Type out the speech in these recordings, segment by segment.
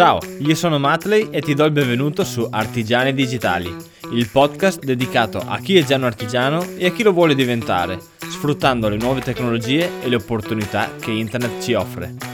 Ciao, io sono Matley e ti do il benvenuto su Artigiani Digitali, il podcast dedicato a chi è già un artigiano e a chi lo vuole diventare, sfruttando le nuove tecnologie e le opportunità che internet ci offre.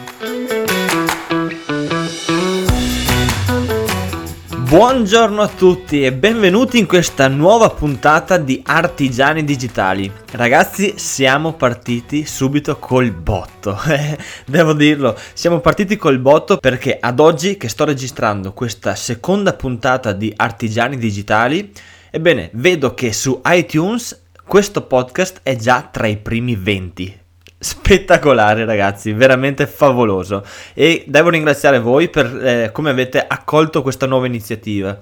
Buongiorno a tutti e benvenuti in questa nuova puntata di Artigiani Digitali. Ragazzi, siamo partiti subito col botto. Devo dirlo, siamo partiti col botto perché ad oggi che sto registrando questa seconda puntata di Artigiani Digitali, ebbene, vedo che su iTunes questo podcast è già tra i primi 20 spettacolare ragazzi, veramente favoloso e devo ringraziare voi per eh, come avete accolto questa nuova iniziativa.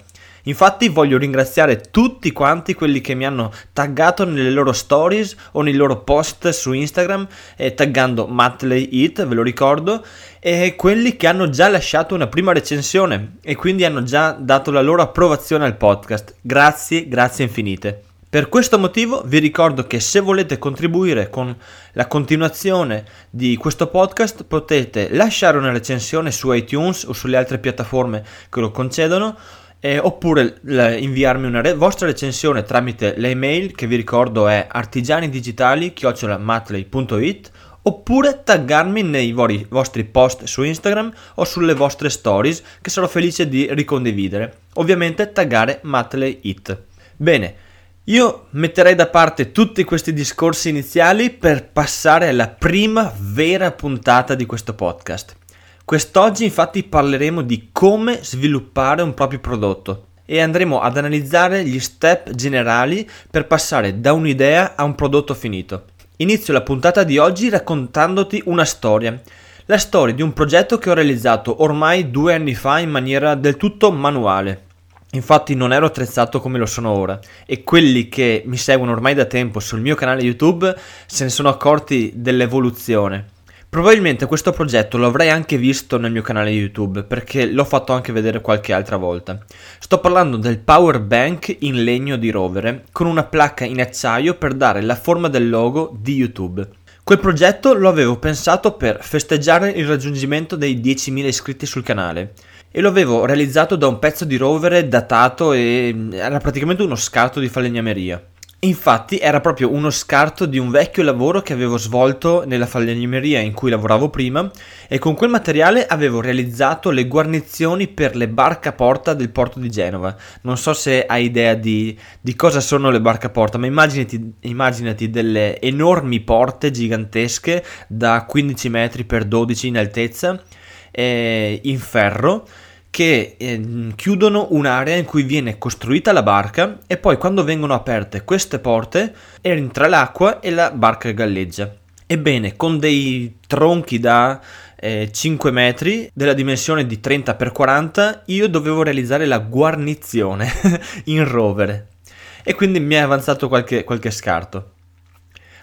Infatti voglio ringraziare tutti quanti quelli che mi hanno taggato nelle loro stories o nei loro post su Instagram, eh, taggando Matley It, ve lo ricordo, e quelli che hanno già lasciato una prima recensione e quindi hanno già dato la loro approvazione al podcast. Grazie, grazie infinite. Per questo motivo vi ricordo che se volete contribuire con la continuazione di questo podcast potete lasciare una recensione su iTunes o sulle altre piattaforme che lo concedono eh, oppure l- inviarmi una re- vostra recensione tramite l'email che vi ricordo è artigianidigitali.matley.it oppure taggarmi nei vo- vostri post su Instagram o sulle vostre stories che sarò felice di ricondividere. Ovviamente taggare Matley It. Bene, io metterei da parte tutti questi discorsi iniziali per passare alla prima vera puntata di questo podcast. Quest'oggi infatti parleremo di come sviluppare un proprio prodotto e andremo ad analizzare gli step generali per passare da un'idea a un prodotto finito. Inizio la puntata di oggi raccontandoti una storia. La storia di un progetto che ho realizzato ormai due anni fa in maniera del tutto manuale. Infatti non ero attrezzato come lo sono ora e quelli che mi seguono ormai da tempo sul mio canale YouTube se ne sono accorti dell'evoluzione. Probabilmente questo progetto lo avrei anche visto nel mio canale YouTube perché l'ho fatto anche vedere qualche altra volta. Sto parlando del power bank in legno di rovere con una placca in acciaio per dare la forma del logo di YouTube. Quel progetto lo avevo pensato per festeggiare il raggiungimento dei 10.000 iscritti sul canale e lo avevo realizzato da un pezzo di rovere datato e era praticamente uno scarto di falegnameria. Infatti era proprio uno scarto di un vecchio lavoro che avevo svolto nella falegnameria in cui lavoravo prima e con quel materiale avevo realizzato le guarnizioni per le barca porta del porto di Genova. Non so se hai idea di, di cosa sono le barca porta, ma immaginati, immaginati delle enormi porte gigantesche da 15 metri per 12 in altezza eh, in ferro che eh, chiudono un'area in cui viene costruita la barca e poi quando vengono aperte queste porte entra l'acqua e la barca galleggia. Ebbene, con dei tronchi da eh, 5 metri della dimensione di 30 x 40 io dovevo realizzare la guarnizione in rovere e quindi mi è avanzato qualche, qualche scarto.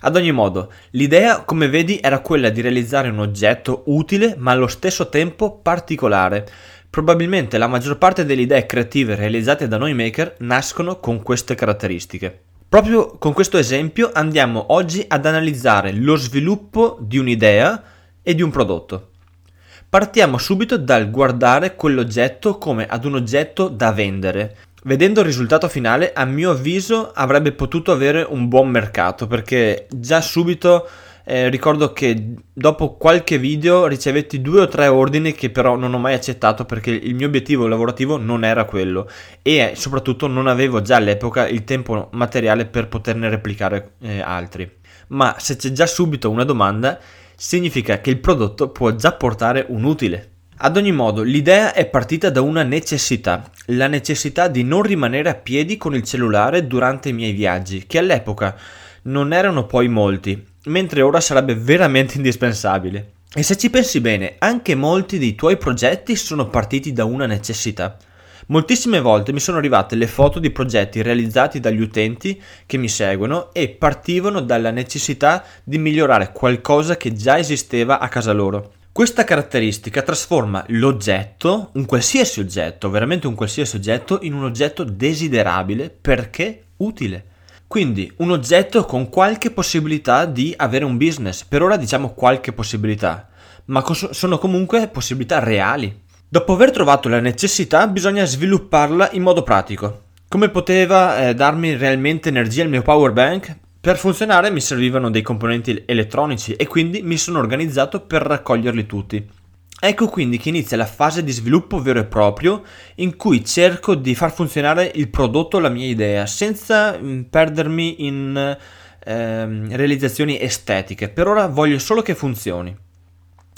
Ad ogni modo, l'idea, come vedi, era quella di realizzare un oggetto utile ma allo stesso tempo particolare, Probabilmente la maggior parte delle idee creative realizzate da noi maker nascono con queste caratteristiche. Proprio con questo esempio andiamo oggi ad analizzare lo sviluppo di un'idea e di un prodotto. Partiamo subito dal guardare quell'oggetto come ad un oggetto da vendere. Vedendo il risultato finale, a mio avviso avrebbe potuto avere un buon mercato perché già subito eh, ricordo che dopo qualche video ricevetti due o tre ordini che però non ho mai accettato perché il mio obiettivo lavorativo non era quello e soprattutto non avevo già all'epoca il tempo materiale per poterne replicare eh, altri. Ma se c'è già subito una domanda, significa che il prodotto può già portare un utile. Ad ogni modo, l'idea è partita da una necessità, la necessità di non rimanere a piedi con il cellulare durante i miei viaggi, che all'epoca non erano poi molti mentre ora sarebbe veramente indispensabile. E se ci pensi bene, anche molti dei tuoi progetti sono partiti da una necessità. Moltissime volte mi sono arrivate le foto di progetti realizzati dagli utenti che mi seguono e partivano dalla necessità di migliorare qualcosa che già esisteva a casa loro. Questa caratteristica trasforma l'oggetto, un qualsiasi oggetto, veramente un qualsiasi oggetto, in un oggetto desiderabile perché utile. Quindi un oggetto con qualche possibilità di avere un business. Per ora diciamo qualche possibilità, ma cos- sono comunque possibilità reali. Dopo aver trovato la necessità bisogna svilupparla in modo pratico. Come poteva eh, darmi realmente energia il mio power bank? Per funzionare mi servivano dei componenti elettronici e quindi mi sono organizzato per raccoglierli tutti. Ecco quindi che inizia la fase di sviluppo vero e proprio in cui cerco di far funzionare il prodotto, la mia idea, senza mm, perdermi in eh, realizzazioni estetiche. Per ora voglio solo che funzioni.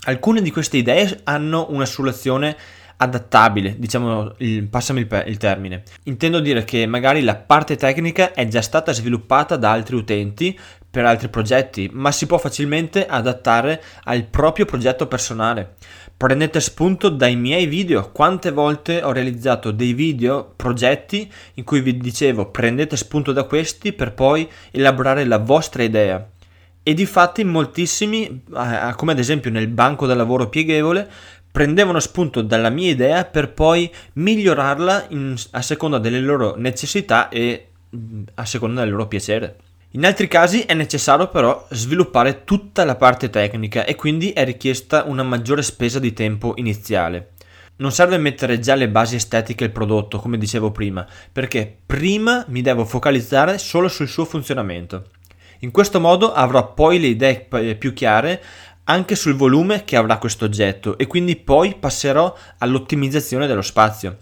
Alcune di queste idee hanno una soluzione adattabile, diciamo, il, passami il, il, termine. Intendo dire che magari la parte tecnica è già stata sviluppata da altri utenti per altri progetti, ma si può facilmente adattare al proprio progetto personale. Prendete spunto dai miei video, quante volte ho realizzato dei video, progetti in cui vi dicevo prendete spunto da questi per poi elaborare la vostra idea. E di fatti moltissimi, come ad esempio nel banco da lavoro pieghevole, prendevano spunto dalla mia idea per poi migliorarla in, a seconda delle loro necessità e a seconda del loro piacere. In altri casi è necessario però sviluppare tutta la parte tecnica e quindi è richiesta una maggiore spesa di tempo iniziale. Non serve mettere già le basi estetiche del prodotto, come dicevo prima, perché prima mi devo focalizzare solo sul suo funzionamento. In questo modo avrò poi le idee più chiare anche sul volume che avrà questo oggetto e quindi poi passerò all'ottimizzazione dello spazio.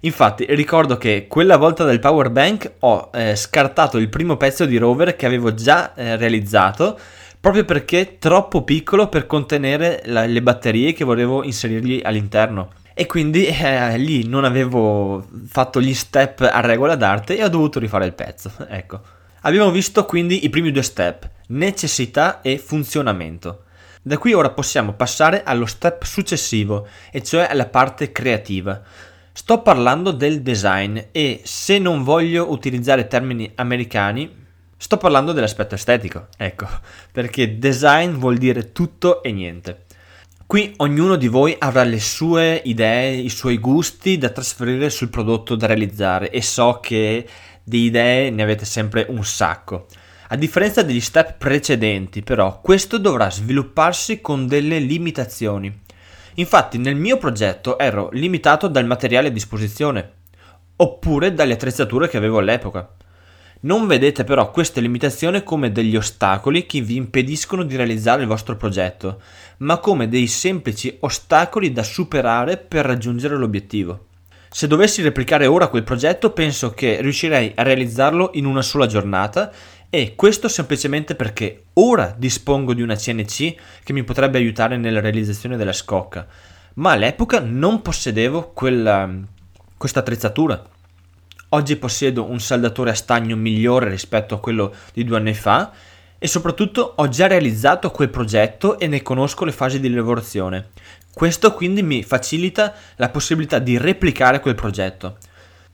Infatti ricordo che quella volta del power bank ho eh, scartato il primo pezzo di rover che avevo già eh, realizzato proprio perché troppo piccolo per contenere la, le batterie che volevo inserirgli all'interno. E quindi eh, lì non avevo fatto gli step a regola d'arte e ho dovuto rifare il pezzo. ecco. Abbiamo visto quindi i primi due step, necessità e funzionamento. Da qui ora possiamo passare allo step successivo, e cioè alla parte creativa. Sto parlando del design e se non voglio utilizzare termini americani, sto parlando dell'aspetto estetico, ecco, perché design vuol dire tutto e niente. Qui ognuno di voi avrà le sue idee, i suoi gusti da trasferire sul prodotto da realizzare e so che di idee ne avete sempre un sacco. A differenza degli step precedenti, però, questo dovrà svilupparsi con delle limitazioni. Infatti, nel mio progetto ero limitato dal materiale a disposizione, oppure dalle attrezzature che avevo all'epoca. Non vedete però queste limitazioni come degli ostacoli che vi impediscono di realizzare il vostro progetto, ma come dei semplici ostacoli da superare per raggiungere l'obiettivo. Se dovessi replicare ora quel progetto, penso che riuscirei a realizzarlo in una sola giornata e questo semplicemente perché ora dispongo di una CNC che mi potrebbe aiutare nella realizzazione della scocca, ma all'epoca non possedevo quella, questa attrezzatura. Oggi possiedo un saldatore a stagno migliore rispetto a quello di due anni fa e soprattutto ho già realizzato quel progetto e ne conosco le fasi di lavorazione. Questo quindi mi facilita la possibilità di replicare quel progetto.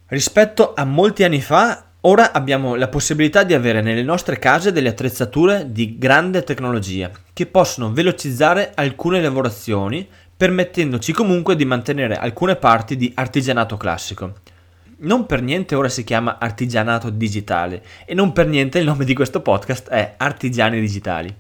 Rispetto a molti anni fa Ora abbiamo la possibilità di avere nelle nostre case delle attrezzature di grande tecnologia che possono velocizzare alcune lavorazioni permettendoci comunque di mantenere alcune parti di artigianato classico. Non per niente ora si chiama artigianato digitale e non per niente il nome di questo podcast è Artigiani Digitali.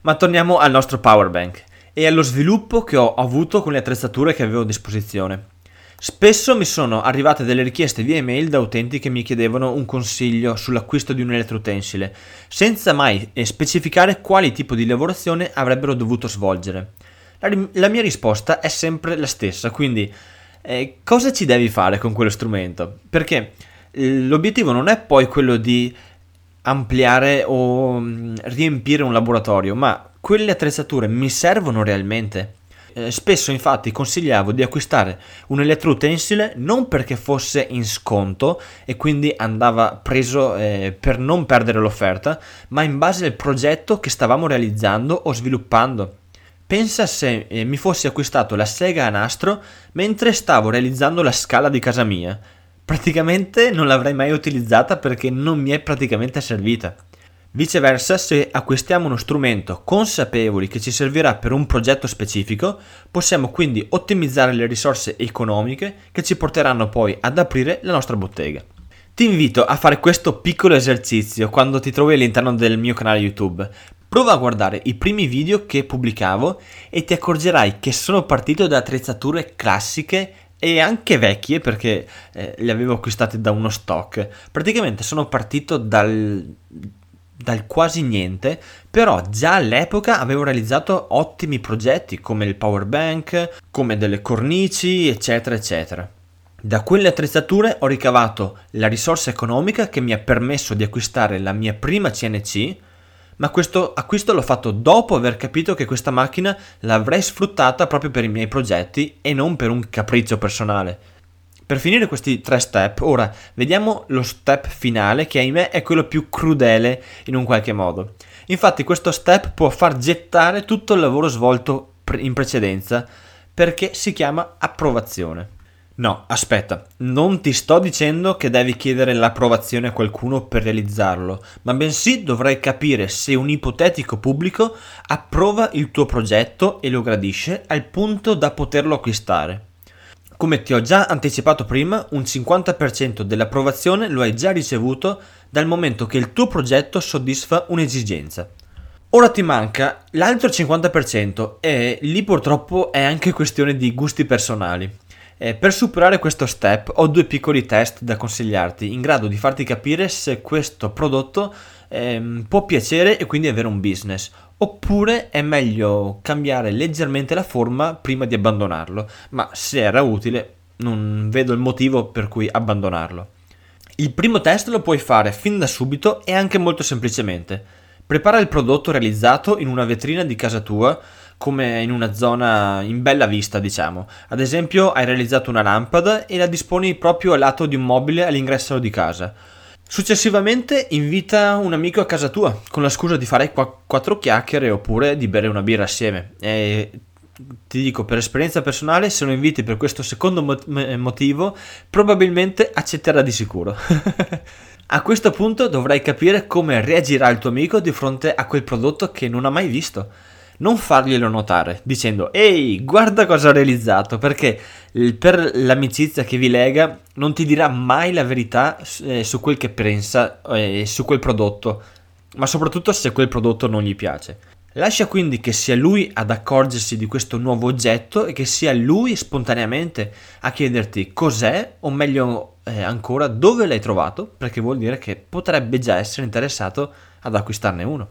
Ma torniamo al nostro power bank e allo sviluppo che ho avuto con le attrezzature che avevo a disposizione. Spesso mi sono arrivate delle richieste via email da utenti che mi chiedevano un consiglio sull'acquisto di un elettroutensile, senza mai eh, specificare quali tipo di lavorazione avrebbero dovuto svolgere. La, la mia risposta è sempre la stessa, quindi eh, cosa ci devi fare con quello strumento? Perché eh, l'obiettivo non è poi quello di ampliare o mh, mm, riempire un laboratorio, ma quelle attrezzature mi servono realmente? Eh, spesso infatti consigliavo di acquistare un elettroutensile non perché fosse in sconto e quindi andava preso eh, per non perdere l'offerta, ma in base al progetto che stavamo realizzando o sviluppando. Pensa se eh, mi fossi acquistato la sega a nastro mentre stavo realizzando la scala di casa mia. Praticamente non l'avrei mai utilizzata perché non mi è praticamente servita. Viceversa, se acquistiamo uno strumento consapevoli che ci servirà per un progetto specifico, possiamo quindi ottimizzare le risorse economiche che ci porteranno poi ad aprire la nostra bottega. Ti invito a fare questo piccolo esercizio quando ti trovi all'interno del mio canale YouTube. Prova a guardare i primi video che pubblicavo e ti accorgerai che sono partito da attrezzature classiche e anche vecchie perché eh, le avevo acquistate da uno stock. Praticamente sono partito dal, dal quasi niente, però già all'epoca avevo realizzato ottimi progetti come il power bank, come delle cornici, eccetera, eccetera. Da quelle attrezzature ho ricavato la risorsa economica che mi ha permesso di acquistare la mia prima CNC ma questo acquisto l'ho fatto dopo aver capito che questa macchina l'avrei sfruttata proprio per i miei progetti e non per un capriccio personale. Per finire questi tre step, ora vediamo lo step finale che ahimè è quello più crudele in un qualche modo. Infatti questo step può far gettare tutto il lavoro svolto in precedenza perché si chiama approvazione. No, aspetta, non ti sto dicendo che devi chiedere l'approvazione a qualcuno per realizzarlo, ma bensì dovrai capire se un ipotetico pubblico approva il tuo progetto e lo gradisce al punto da poterlo acquistare. Come ti ho già anticipato prima, un 50% dell'approvazione lo hai già ricevuto dal momento che il tuo progetto soddisfa un'esigenza. Ora ti manca l'altro 50% e lì purtroppo è anche questione di gusti personali. Eh, per superare questo step ho due piccoli test da consigliarti in grado di farti capire se questo prodotto eh, può piacere e quindi avere un business oppure è meglio cambiare leggermente la forma prima di abbandonarlo ma se era utile non vedo il motivo per cui abbandonarlo. Il primo test lo puoi fare fin da subito e anche molto semplicemente. Prepara il prodotto realizzato in una vetrina di casa tua come in una zona in bella vista, diciamo. Ad esempio, hai realizzato una lampada e la disponi proprio al lato di un mobile all'ingresso di casa. Successivamente invita un amico a casa tua con la scusa di fare qu- quattro chiacchiere oppure di bere una birra assieme. E ti dico per esperienza personale, se lo inviti per questo secondo mo- motivo, probabilmente accetterà di sicuro. a questo punto dovrai capire come reagirà il tuo amico di fronte a quel prodotto che non ha mai visto non farglielo notare dicendo ehi guarda cosa ho realizzato perché per l'amicizia che vi lega non ti dirà mai la verità eh, su quel che pensa e eh, su quel prodotto ma soprattutto se quel prodotto non gli piace. Lascia quindi che sia lui ad accorgersi di questo nuovo oggetto e che sia lui spontaneamente a chiederti cos'è o meglio eh, ancora dove l'hai trovato perché vuol dire che potrebbe già essere interessato ad acquistarne uno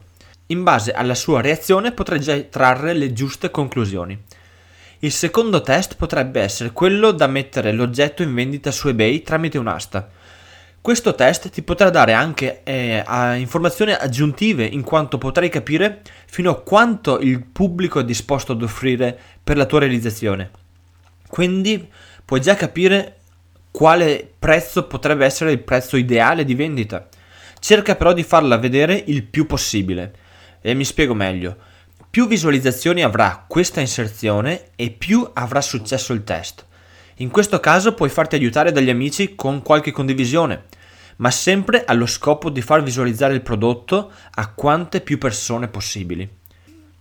in base alla sua reazione potrai già trarre le giuste conclusioni. Il secondo test potrebbe essere quello da mettere l'oggetto in vendita su eBay tramite un'asta. Questo test ti potrà dare anche eh, informazioni aggiuntive in quanto potrai capire fino a quanto il pubblico è disposto ad offrire per la tua realizzazione. Quindi puoi già capire quale prezzo potrebbe essere il prezzo ideale di vendita. Cerca però di farla vedere il più possibile. E mi spiego meglio. Più visualizzazioni avrà questa inserzione e più avrà successo il test. In questo caso puoi farti aiutare dagli amici con qualche condivisione, ma sempre allo scopo di far visualizzare il prodotto a quante più persone possibili.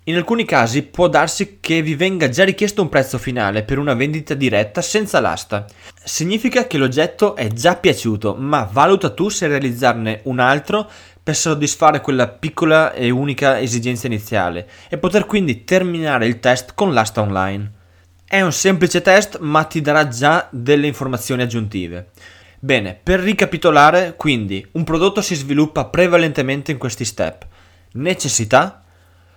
In alcuni casi può darsi che vi venga già richiesto un prezzo finale per una vendita diretta senza l'asta. Significa che l'oggetto è già piaciuto, ma valuta tu se realizzarne un altro per soddisfare quella piccola e unica esigenza iniziale e poter quindi terminare il test con l'asta online. È un semplice test ma ti darà già delle informazioni aggiuntive. Bene, per ricapitolare, quindi un prodotto si sviluppa prevalentemente in questi step. Necessità,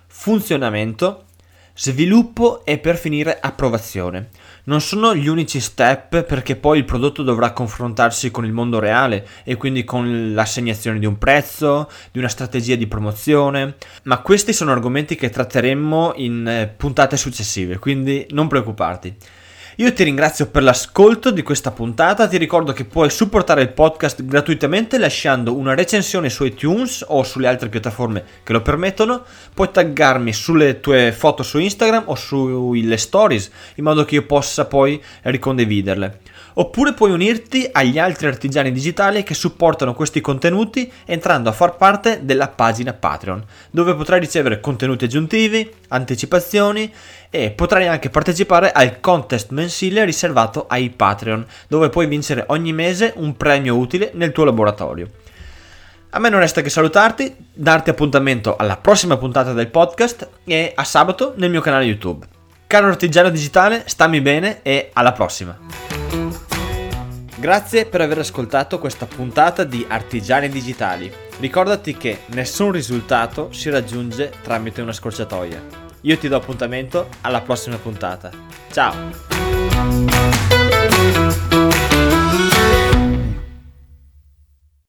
funzionamento, sviluppo e per finire approvazione non sono gli unici step perché poi il prodotto dovrà confrontarsi con il mondo reale e quindi con l'assegnazione di un prezzo, di una strategia di promozione, ma questi sono argomenti che tratteremo in eh, puntate successive, quindi non preoccuparti. Io ti ringrazio per l'ascolto di questa puntata, ti ricordo che puoi supportare il podcast gratuitamente lasciando una recensione su iTunes o sulle altre piattaforme che lo permettono, puoi taggarmi sulle tue foto su Instagram o sulle stories in modo che io possa poi ricondividerle. Oppure puoi unirti agli altri artigiani digitali che supportano questi contenuti entrando a far parte della pagina Patreon, dove potrai ricevere contenuti aggiuntivi, anticipazioni e potrai anche partecipare al contest mensile riservato ai Patreon, dove puoi vincere ogni mese un premio utile nel tuo laboratorio. A me non resta che salutarti, darti appuntamento alla prossima puntata del podcast e a sabato nel mio canale YouTube. Caro artigiano digitale, stammi bene e alla prossima. Grazie per aver ascoltato questa puntata di Artigiani Digitali. Ricordati che nessun risultato si raggiunge tramite una scorciatoia. Io ti do appuntamento alla prossima puntata. Ciao! Música